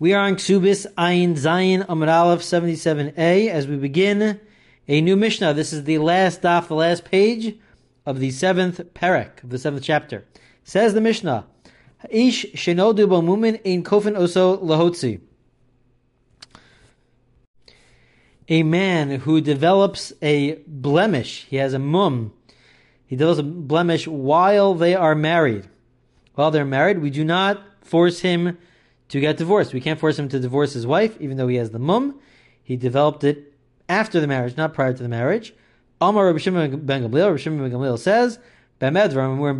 We are on Ksubis Ayin Zayin Amar Aleph 77a as we begin a new Mishnah. This is the last daf, the last page of the seventh parak, of the seventh chapter. Says the Mishnah, Ish Shenodu Mumin Ein Kofin Oso Lahotzi. A man who develops a blemish, he has a mum, he develops a blemish while they are married. While they're married, we do not force him to get divorced. We can't force him to divorce his wife, even though he has the mum. He developed it after the marriage, not prior to the marriage. Amar Rabbi Shimon ben Gamliel, Rabbi Shimon ben Gamliel says. Rabbi Shimon ben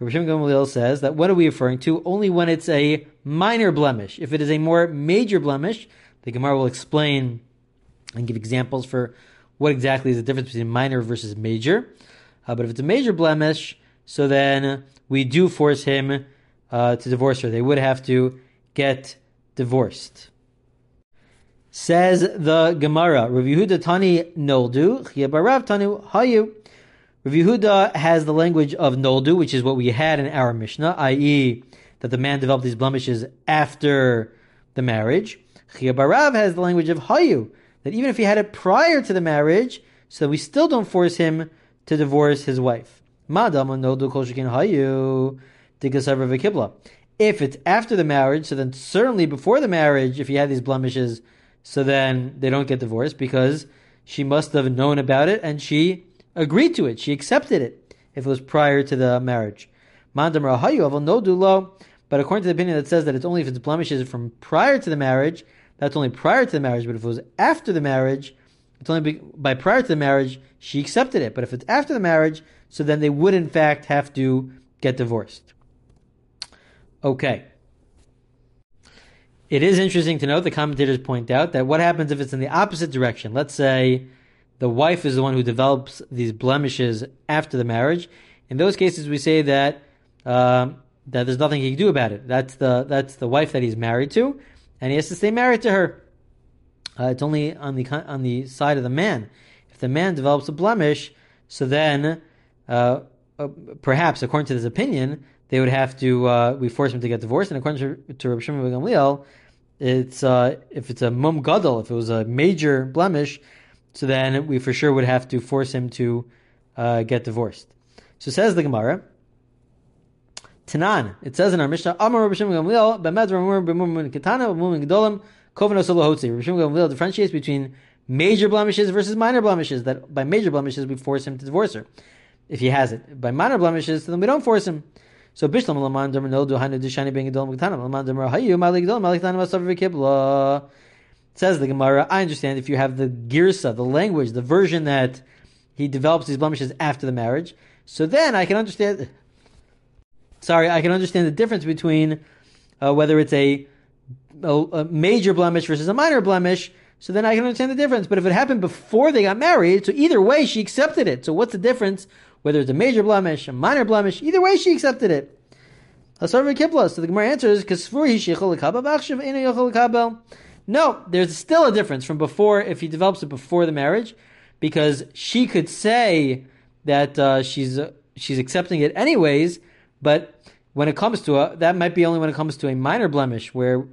Gamliel says that what are we referring to? Only when it's a minor blemish. If it is a more major blemish, the Gemara will explain and give examples for what exactly is the difference between minor versus major. Uh, but if it's a major blemish, so then we do force him uh, to divorce her. They would have to get divorced. Says the Gemara, Rav Yehuda Tani Noldu, Barav Tanu Hayu. Rav Yehuda has the language of Noldu, which is what we had in our Mishnah, i.e., that the man developed these blemishes after the marriage. Barav has the language of Hayu, that even if he had it prior to the marriage, so we still don't force him to divorce his wife. If it's after the marriage, so then certainly before the marriage, if he had these blemishes, so then they don't get divorced because she must have known about it and she agreed to it. She accepted it if it was prior to the marriage. But according to the opinion that says that it's only if it's blemishes from prior to the marriage, that's only prior to the marriage. But if it was after the marriage, it's only by prior to the marriage she accepted it. But if it's after the marriage, so then they would in fact have to get divorced. Okay. It is interesting to note, the commentators point out, that what happens if it's in the opposite direction? Let's say the wife is the one who develops these blemishes after the marriage. In those cases, we say that um, that there's nothing he can do about it. That's the that's the wife that he's married to, and he has to stay married to her. Uh, it's only on the on the side of the man. If the man develops a blemish, so then uh, uh, perhaps according to this opinion, they would have to uh, we force him to get divorced. And according to, to Rabbi Shimon Gamliel, it's uh, if it's a mum gadol, if it was a major blemish, so then we for sure would have to force him to get divorced. So says the Gemara. Tanan, it says in our Mishnah, Amar Rabbi Shimon Gamliel, B'med Ramur Kovan Osalohotzi. Rav Shimon differentiates between major blemishes versus minor blemishes. That by major blemishes we force him to divorce her if he has it. By minor blemishes, then we don't force him. So Bishlam Laman Dermer No Duhana Dishani being Gedol Muktanam Laman Dermer Hayu Malik Gedol Malik Tanam Asav Kibla. Says the Gemara, I understand if you have the girsa, the language, the version that he develops these blemishes after the marriage. So then I can understand. Sorry, I can understand the difference between uh, whether it's a a, a major blemish versus a minor blemish, so then I can understand the difference. But if it happened before they got married, so either way she accepted it. So what's the difference? Whether it's a major blemish, a minor blemish, either way she accepted it. So the Gemara answers, No, there's still a difference from before if he develops it before the marriage, because she could say that uh, she's uh, she's accepting it anyways, but when it comes to a, that might be only when it comes to a minor blemish where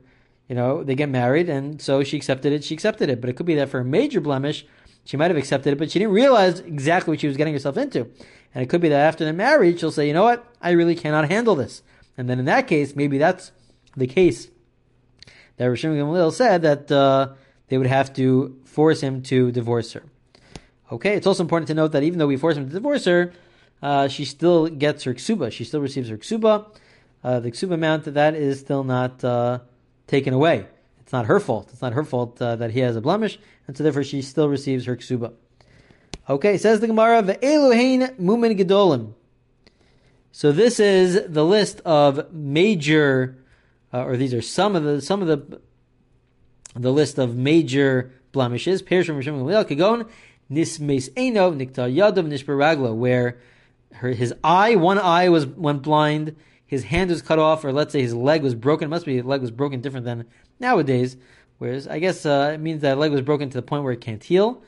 you know, they get married, and so she accepted it. She accepted it, but it could be that for a major blemish, she might have accepted it, but she didn't realize exactly what she was getting herself into. And it could be that after the marriage, she'll say, you know what, I really cannot handle this. And then in that case, maybe that's the case that Rishon Gamaliel said that uh, they would have to force him to divorce her. Okay, it's also important to note that even though we force him to divorce her, uh, she still gets her ksuba. She still receives her ksuba. Uh, the ksuba amount that is still not uh, taken away. It's not her fault. It's not her fault uh, that he has a blemish, and so therefore she still receives her ksuba. Okay, says the Gemara, Ve'eluhain mumin gedolim. So this is the list of major, uh, or these are some of the some of the the list of major blemishes. Pershim Rishon Gamliel Kagon Nismes Eino Niktar Yadav Nishbaragla, where her, his eye, one eye was went blind, his hand was cut off, or let's say his leg was broken. It must be his leg was broken different than nowadays. Whereas I guess uh, it means that leg was broken to the point where it can't heal.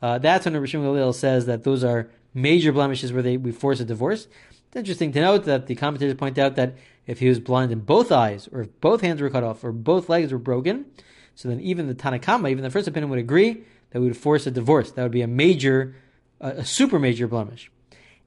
Uh, that's when Rishon Galil says that those are major blemishes where they we force a divorce. It's interesting to note that the commentators point out that if he was blind in both eyes, or if both hands were cut off, or both legs were broken, so then even the Tanna Kamma, even the first opinion, would agree that we would force a divorce. That would be a major, a super major blemish.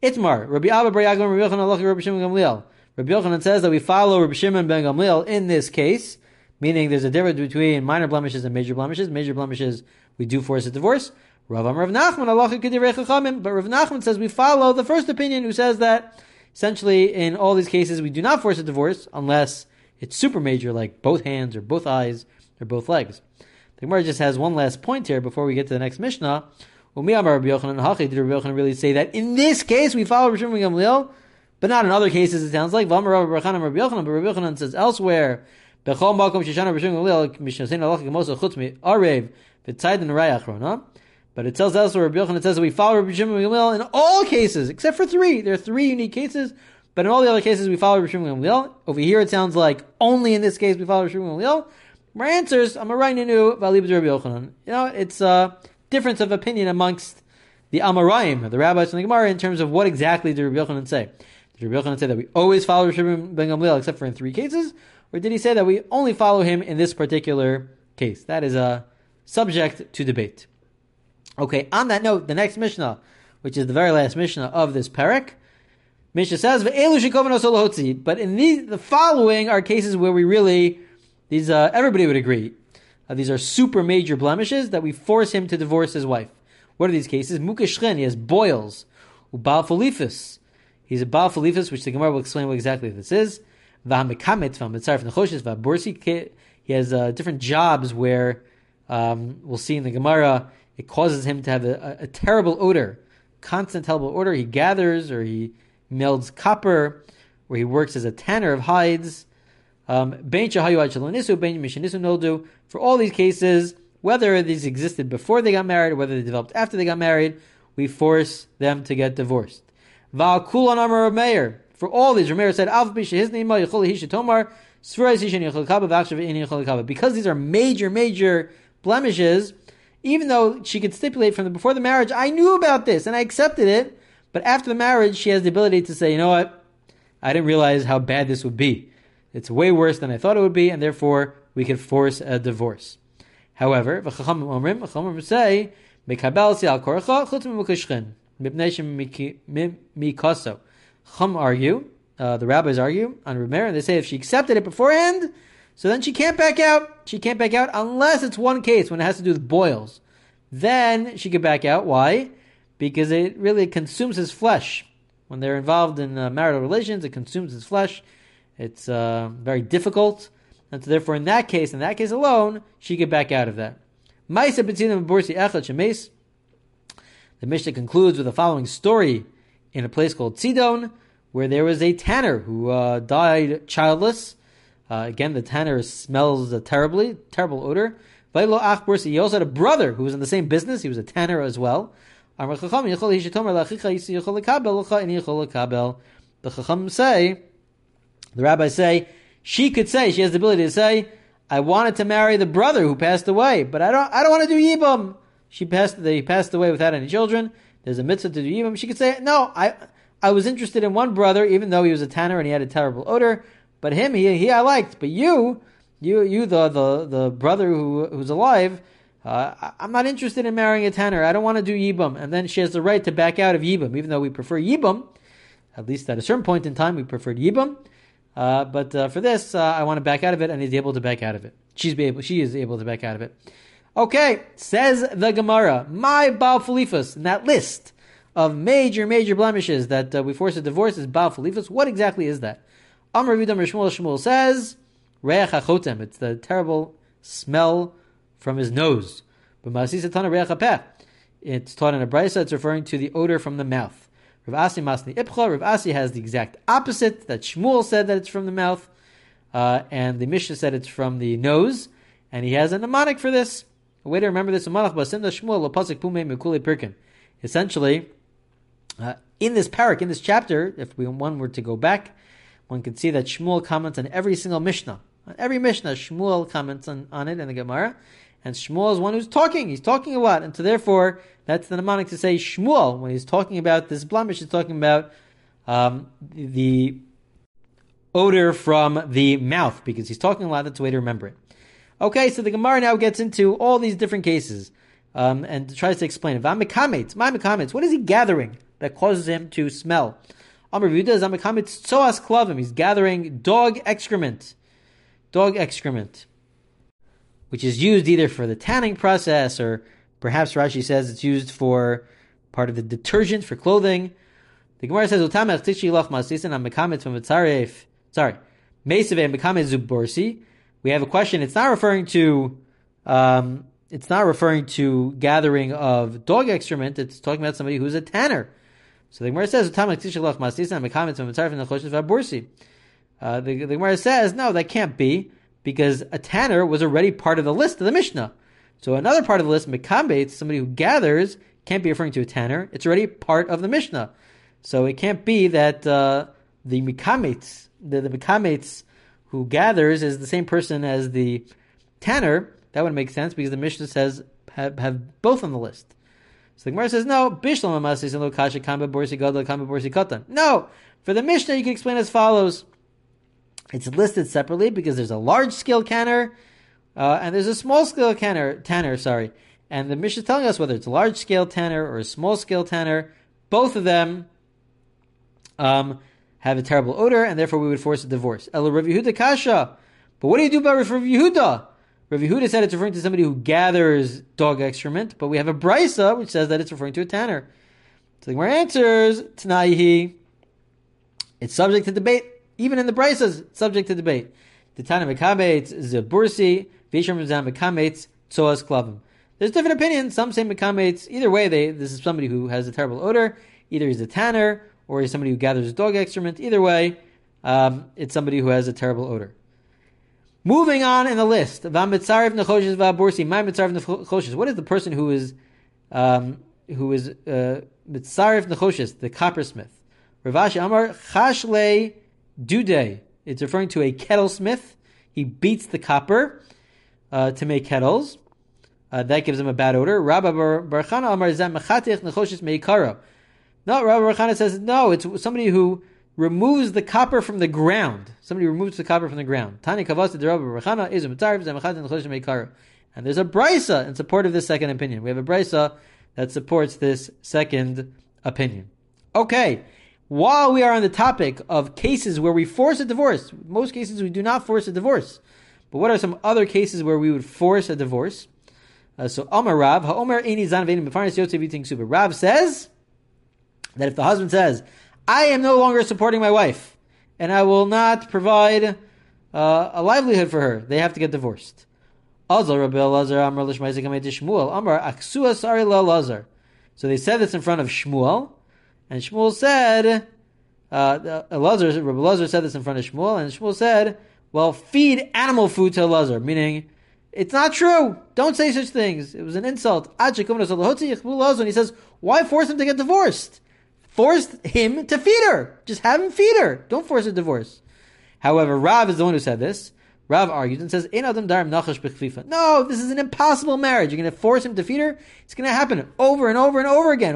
Itmar, Rabbi Abba Bar Yaakov, Rabbi Yochanan, Rabbi Shimon Gamliel. Rabbi Yochanan says that we follow Rabbi Shimon ben Gamliel in this case, meaning there's a difference between minor blemishes and major blemishes. Major blemishes, we do force a divorce. Rav Rav Nachman, but Rav Nachman says we follow the first opinion who says that essentially in all these cases we do not force a divorce unless it's super major, like both hands or both eyes or both legs. The Gemara just has one last point here before we get to the next Mishnah. Did Rabbi Yochanan really say that in this case we follow Rabbi Shimon ben Gamliel, but not in other cases? It sounds like Vamar Rabbi Yochanan Rabbi Yochanan, but Rabbi Yochanan says elsewhere. Bechol Makom Shishana Rabbi Shimon Gamliel Mishnah Alacha Gemosa Chutz Arev V'Tzaydin Rayach But it tells elsewhere Rabbi Yochanan says that we follow Rabbi Shimon Gamliel in all cases except for three. There are three unique cases. But in all the other cases, we follow Rabbi Shimon Gamliel. Over here, it sounds like only in this case we follow Rabbi Shimon Gamliel. My answers, I'm a right Ninu, Valib Rabbi Yochanan. You know, it's a difference of opinion amongst the Amarayim, the rabbis from the Gemara, in terms of what exactly did Rabbi Yochanan say. Did Rabbi Yochanan say that we always follow Rabbi Ben Gamliel except for in three cases? Or did he say that we only follow him in this particular case? That is a subject to debate. Okay, on that note, the next Mishnah, which is the very last Mishnah of this parak, Mishnah says, But in these, the following are cases where we really these uh, everybody would agree. Uh, these are super major blemishes that we force him to divorce his wife. What are these cases? Mukashchen, he has boils. Ubal Philippus. He's a Baal Philippus, which the Gemara will explain what exactly this is. Vahmekamet, Vahmitzar from the Choshes, Vahbursi. He has uh, different jobs where um, we'll see in the Gemara it causes him to have a, a, a terrible odor, constant terrible odor. He gathers or he melds copper, where he works as a tanner of hides. Um, for all these cases, whether these existed before they got married or whether they developed after they got married, we force them to get divorced. For all these, Rameir said, because these are major, major blemishes, even though she could stipulate from the, before the marriage, I knew about this and I accepted it, but after the marriage, she has the ability to say, you know what, I didn't realize how bad this would be. It's way worse than I thought it would be, and therefore we could force a divorce. However, say, chutz. Chum argue, uh, the rabbis argue on Rameir, and they say if she accepted it beforehand, so then she can't back out. She can't back out unless it's one case when it has to do with boils. Then she could back out. Why? Because it really consumes his flesh. When they're involved in uh, marital relations, it consumes his flesh. It's uh, very difficult. And so therefore, in that case, in that case alone, she could back out of that. The Mishnah concludes with the following story in a place called Tzidon, where there was a tanner who uh, died childless. Uh, again, the tanner smells uh, terribly, terrible odor. He also had a brother who was in the same business. He was a tanner as well. The Chacham say the rabbis say she could say she has the ability to say, "I wanted to marry the brother who passed away, but I don't. I don't want to do yibum." She passed. They passed away without any children. There's a mitzvah to do yibum. She could say, "No, I." I was interested in one brother, even though he was a tanner and he had a terrible odor. But him, he, he I liked. But you, you, you, the the the brother who who's alive, uh, I'm not interested in marrying a tanner. I don't want to do yibum. And then she has the right to back out of yibum, even though we prefer yibum. At least at a certain point in time, we preferred yibum. Uh, but uh, for this, uh, I want to back out of it, and he's able to back out of it. She's able, she is able to back out of it. Okay, says the Gemara, my Baal Philippus, in that list of major, major blemishes that uh, we force a divorce is Baal Philippus. What exactly is that? Amr Vidam Shmuel Shmuel says, Reach HaChotem, it's the terrible smell from his nose. But Masisa Reach it's taught in a brisa, it's referring to the odor from the mouth. Rav Asi Masni Ipcha. Rav Asi has the exact opposite. That Shmuel said that it's from the mouth, uh, and the Mishnah said it's from the nose, and he has a mnemonic for this. A way to remember this: Shmuel Essentially, uh, in this parak, in this chapter, if we, one were to go back, one could see that Shmuel comments on every single Mishnah. On every Mishnah, Shmuel comments on, on it in the Gemara. And Shmuel is one who's talking. He's talking a lot. And so therefore, that's the mnemonic to say Shmuel, when he's talking about this blemish, he's talking about um, the odor from the mouth because he's talking a lot. That's the way to remember it. Okay, so the Gemara now gets into all these different cases um, and tries to explain it. Vamikamitz, my What is he gathering that causes him to smell? Amr Vuda Zamikamitz Tsoas Klavim. He's gathering dog excrement. Dog excrement. Which is used either for the tanning process or perhaps Rashi says it's used for part of the detergent for clothing. The Gemara says, "Utamach tishi lach masisin am mekamet from mitzaref." Sorry, mesave and mekamet zuborsi. We have a question. It's not referring to. Um, it's not referring to gathering of dog excrement. It's talking about somebody who's a tanner. So the Gemara says. Uh, the, the Gemara says, "No, that can't be because a tanner was already part of the list of the Mishnah." So another part of the list, mekambet, somebody who gathers, can't be referring to a tanner. It's already part of the Mishnah. So it can't be that uh, the mikametz, the, the who gathers is the same person as the tanner. That would make sense because the Mishnah says have, have both on the list. So the Gemara says, no, bishlam amasis and kasha kamba borsi gadol kamba borsi. No, for the Mishnah you can explain as follows. It's listed separately because there's a large scale canner uh, and there's a small scale canner, tanner, sorry. And the Mishnah is telling us whether it's a large scale tanner or a small scale tanner, both of them um, have a terrible odor, and therefore we would force a divorce. El Rav Yehuda Kasha. But what do you do about Rav Yehuda? Rav Yehuda said it's referring to somebody who gathers dog excrement, but we have a brisa which says that it's referring to a tanner. So the Gemara answers, Tanaihi, it's subject to debate. Even in the brisas, it's subject to debate. The Tana Mekametz Zabursi, Vishram Mekametz Tzoas Klavim. There's different opinions. Some say Mekametz. Either way, they this is somebody who has a terrible odor. Either he's a tanner or he's somebody who gathers dog excrement. Either way, um, it's somebody who has a terrible odor. Moving on in the list, what is the person who is um, who is uh, mitzarif nechoshes, the coppersmith? Ravashi Amar chashle dude. It's referring to a kettle smith. He beats the copper uh, to make kettles. Uh, that gives him a bad odor. Rabbi Barchana Amar Zem Mechatich Nechoshes Meikaro. No, Rabbi Rechana says no. It's somebody who removes the copper from the ground. Somebody removes the copper from the ground. Tani kavasa de Rabbi Rechana is a mitzarv zemachat and. And there's a brisa in support of this second opinion. We have a brisa that supports this second opinion. Okay. While we are on the topic of cases where we force a divorce, most cases we do not force a divorce. But what are some other cases where we would force a divorce? Uh, so Amar Rav, Ha'omer Eini Zan Venim Befarnas Yotzev. Rav says that if the husband says, I am no longer supporting my wife, and I will not provide uh, a livelihood for her, they have to get divorced. Rabbi Lazar Amar Lishmaizik Shmuel Sari. So they said this in front of Shmuel, and Shmuel said, uh, Elazar, Rabbi Lazar said this in front of Shmuel, and Shmuel said, well, feed animal food to Elazar, meaning, it's not true. Don't say such things. It was an insult. And he says, why force him to get divorced? Forced him to feed her. Just have him feed her. Don't force a divorce. However, Rav is the one who said this. Rav argues and says, No, this is an impossible marriage. You're going to force him to feed her? It's going to happen over and over and over again.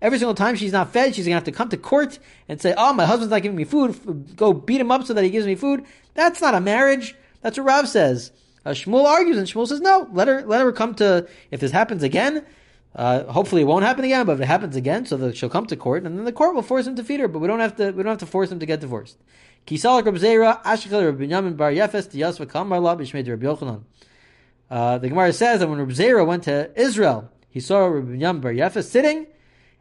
Every single time she's not fed, she's going to have to come to court and say, oh, my husband's not giving me food. Go beat him up so that he gives me food. That's not a marriage. That's what Rav says. Uh, Shmuel argues and Shmuel says, no, let her, let her come to, if this happens again, uh, hopefully, it won't happen again. But if it happens again, so that she'll come to court, and then the court will force him to feed her. But we don't have to. We don't have to force him to get divorced. Uh, the Gemara says that when Reb Zera went to Israel, he saw Binyamin Bar Yefa sitting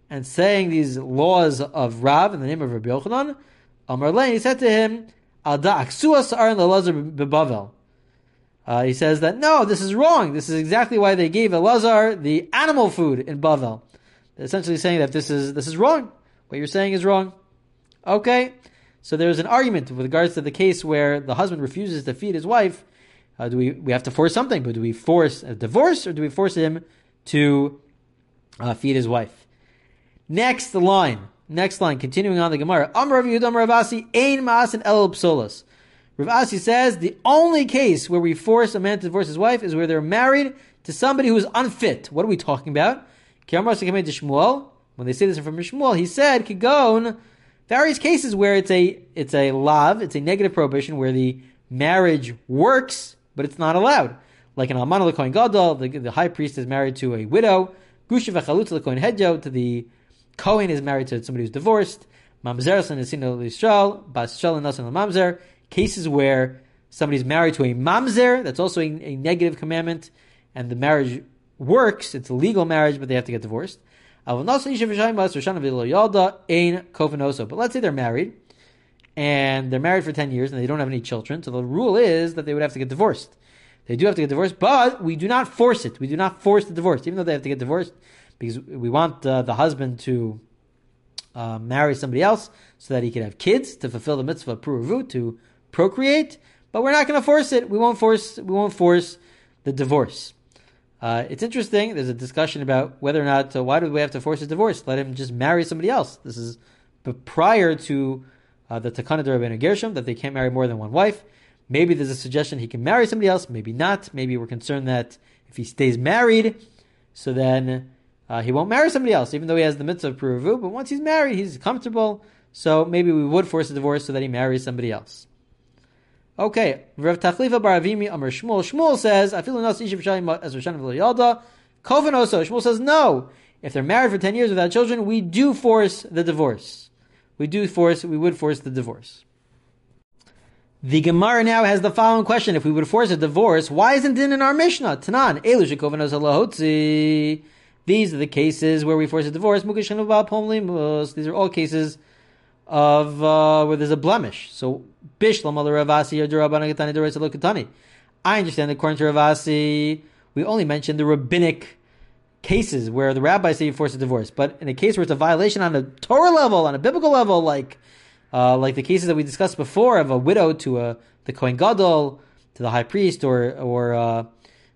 and saying these laws of Rav in the name of Rabbi Yochanan. Amar he said to him, "Alda aksuas aron lelazar bebavel." Uh, he says that no, this is wrong. This is exactly why they gave Elazar the animal food in Bavel. They're essentially saying that this is this is wrong. What you're saying is wrong. Okay, so there's an argument with regards to the case where the husband refuses to feed his wife. Uh, do we we have to force something? But do we force a divorce or do we force him to uh, feed his wife? Next line. Next line. Continuing on the Gemara. Amar Rav Yudam Ravasi Ein Maasin El Psolas. Rav Asi says the only case where we force a man to divorce his wife is where they're married to somebody who is unfit. What are we talking about? When they say this from Shmuel, he said, Kigon Various cases where it's a it's a lav, it's a negative prohibition where the marriage works, but it's not allowed. Like in Alman Kohen Gadol, the, the high priest is married to a widow. Gusha v'chalutz Kohen Hedjo, to the Kohen is married to somebody who's divorced. Mamzer and Nesino Yisrael, Bas Shal Nasan Mamzer. Cases where somebody's married to a mamzer, that's also a, a, negative commandment, and the marriage works, it's a legal marriage, but they have to get divorced. But let's say they're married, and they're married for 10 years, and they don't have any children, so the rule is that they would have to get divorced. They do have to get divorced, but we do not force it. We do not force the divorce, even though they have to get divorced, because we want uh, the husband to uh, marry somebody else so that he can have kids to fulfill the mitzvah of puravu, to procreate but we're not going to force it. We won't force. We won't force the divorce. Uh, it's interesting. There's a discussion about whether or not uh, why do we have to force a divorce? Let him just marry somebody else. This is but prior to uh, the Takana de Rabbeinu Gershom that they can't marry more than one wife. Maybe there's a suggestion he can marry somebody else. Maybe not. Maybe we're concerned that if he stays married, so then uh, he won't marry somebody else, even though he has the mitzvah of Puravu. But once he's married, he's comfortable. So maybe we would force a divorce so that he marries somebody else. Okay, Rav Tachlifa Bar Avimi Amar Shmuel. Shmuel says, "I feel as Roshan Yalda." Kovan also. Shmuel says, "No. If they're married for ten years without children, we do force the divorce. We do force. We would force the divorce." The Gemara now has the following question: If we would force a divorce, why isn't it in our Mishnah? Tanan Elu These are the cases where we force a divorce. These are all cases of uh, where there's a blemish. So Bishlam Ravasi. I understand according to Ravasi, we only mention the rabbinic cases where the rabbis say you force a divorce. But in a case where it's a violation on a Torah level, on a biblical level, like uh, like the cases that we discussed before of a widow to a the Kohen Gadol, to the high priest, or or uh,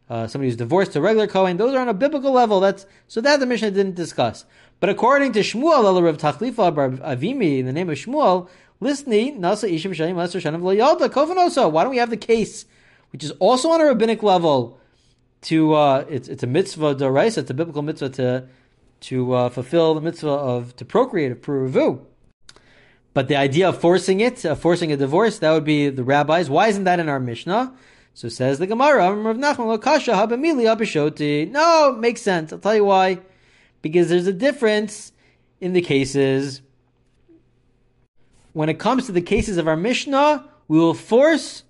uh, somebody who's divorced to a regular Kohen, those are on a biblical level. That's so that the Mishnah didn't discuss. But according to Shmuel, El Rav Tachlifa Avimi, in the name of Shmuel, Listni Nasa Ishim Shayim Master Shanav Layalda Kovanoso. Why don't we have the case, which is also on a rabbinic level, to uh, it's it's a mitzvah doraisa, it's a biblical mitzvah to to uh, fulfill the mitzvah of to procreate of puravu. But the idea of forcing it, uh, forcing a divorce, that would be the rabbis. Why isn't that in our Mishnah? So says the Gemara, Rav Nachman Lokasha Habamili Abishoti. No, makes sense. I'll tell you why because there's a difference in the cases. When it comes to the cases of our Mishnah, we will force,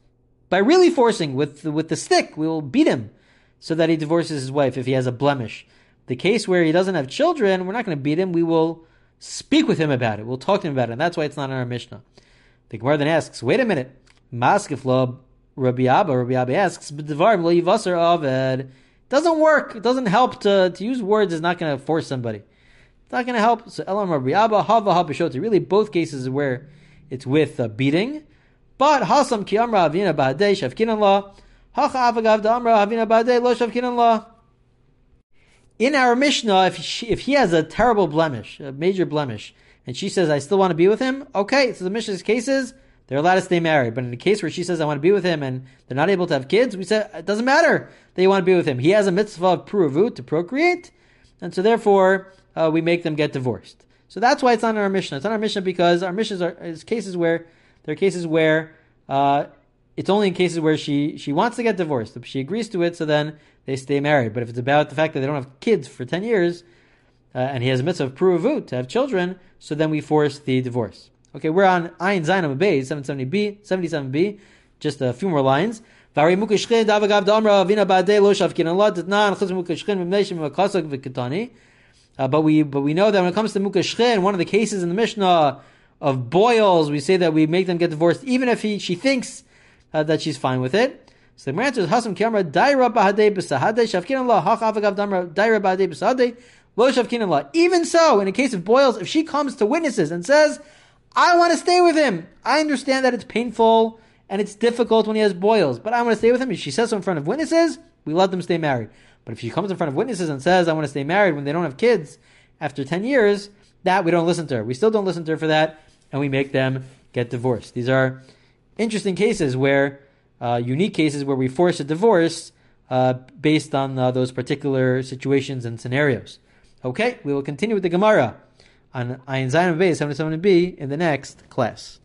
by really forcing with the, with the stick, we will beat him so that he divorces his wife if he has a blemish. The case where he doesn't have children, we're not going to beat him. We will speak with him about it. We'll talk to him about it, and that's why it's not in our Mishnah. The Gemara then asks, wait a minute. Maskifla Rabbi Abba, Rabbi Abba asks, but Devarim lo yivasar aved doesn't work. It doesn't help to, to use words is not going to force somebody. It's not going to help. So Elam Rabbiaba, Hava Habashoti. Really, both cases where it's with uh, beating. But Hasam Ki Amra Avina Bahadei Shavkinan La. Hacha Avagav Amra Avina Bahadei Lo Shavkinan La. In our Mishnah, if she, if he has a terrible blemish, a major blemish, and she says, I still want to be with him, okay, so the Mishnah's cases, they're allowed to stay married. But in the case where she says, I want to be with him, and they're not able to have kids, we say, it doesn't matter that you want to be with him. He has a mitzvah of puravu to procreate, and so therefore, uh, we make them get divorced. So that's why it's on our Mishnah. It's on our Mishnah because our Mishnahs are is cases where there are cases where uh, it's only in cases where she she wants to get divorced. If she agrees to it, so then they stay married. But if it's about the fact that they don't have kids for ten years, uh, and he has a mitzvah of puruvut to have children, so then we force the divorce. Okay, we're on Ayin Zayin Bay, 770b, 77b, just a few more lines. Not. Uh, but we but we know that when it comes to mukashchin, one of the cases in the Mishnah of boils, we say that we make them get divorced even if he she thinks uh, that she's fine with it. So the answer is hasam kamra daira bahade hach damra daira bahade b'sahade lo. Even so, in a case of boils, if she comes to witnesses and says I want to stay with him. I understand that it's painful and it's difficult when he has boils, but I want to stay with him. If she says so in front of witnesses, we let them stay married. But if she comes in front of witnesses and says, I want to stay married when they don't have kids after 10 years, that we don't listen to her. We still don't listen to her for that, and we make them get divorced. These are interesting cases where, uh, unique cases where we force a divorce uh, based on uh, those particular situations and scenarios. Okay, we will continue with the Gemara on Ayin Zayin Base 77b in the next class.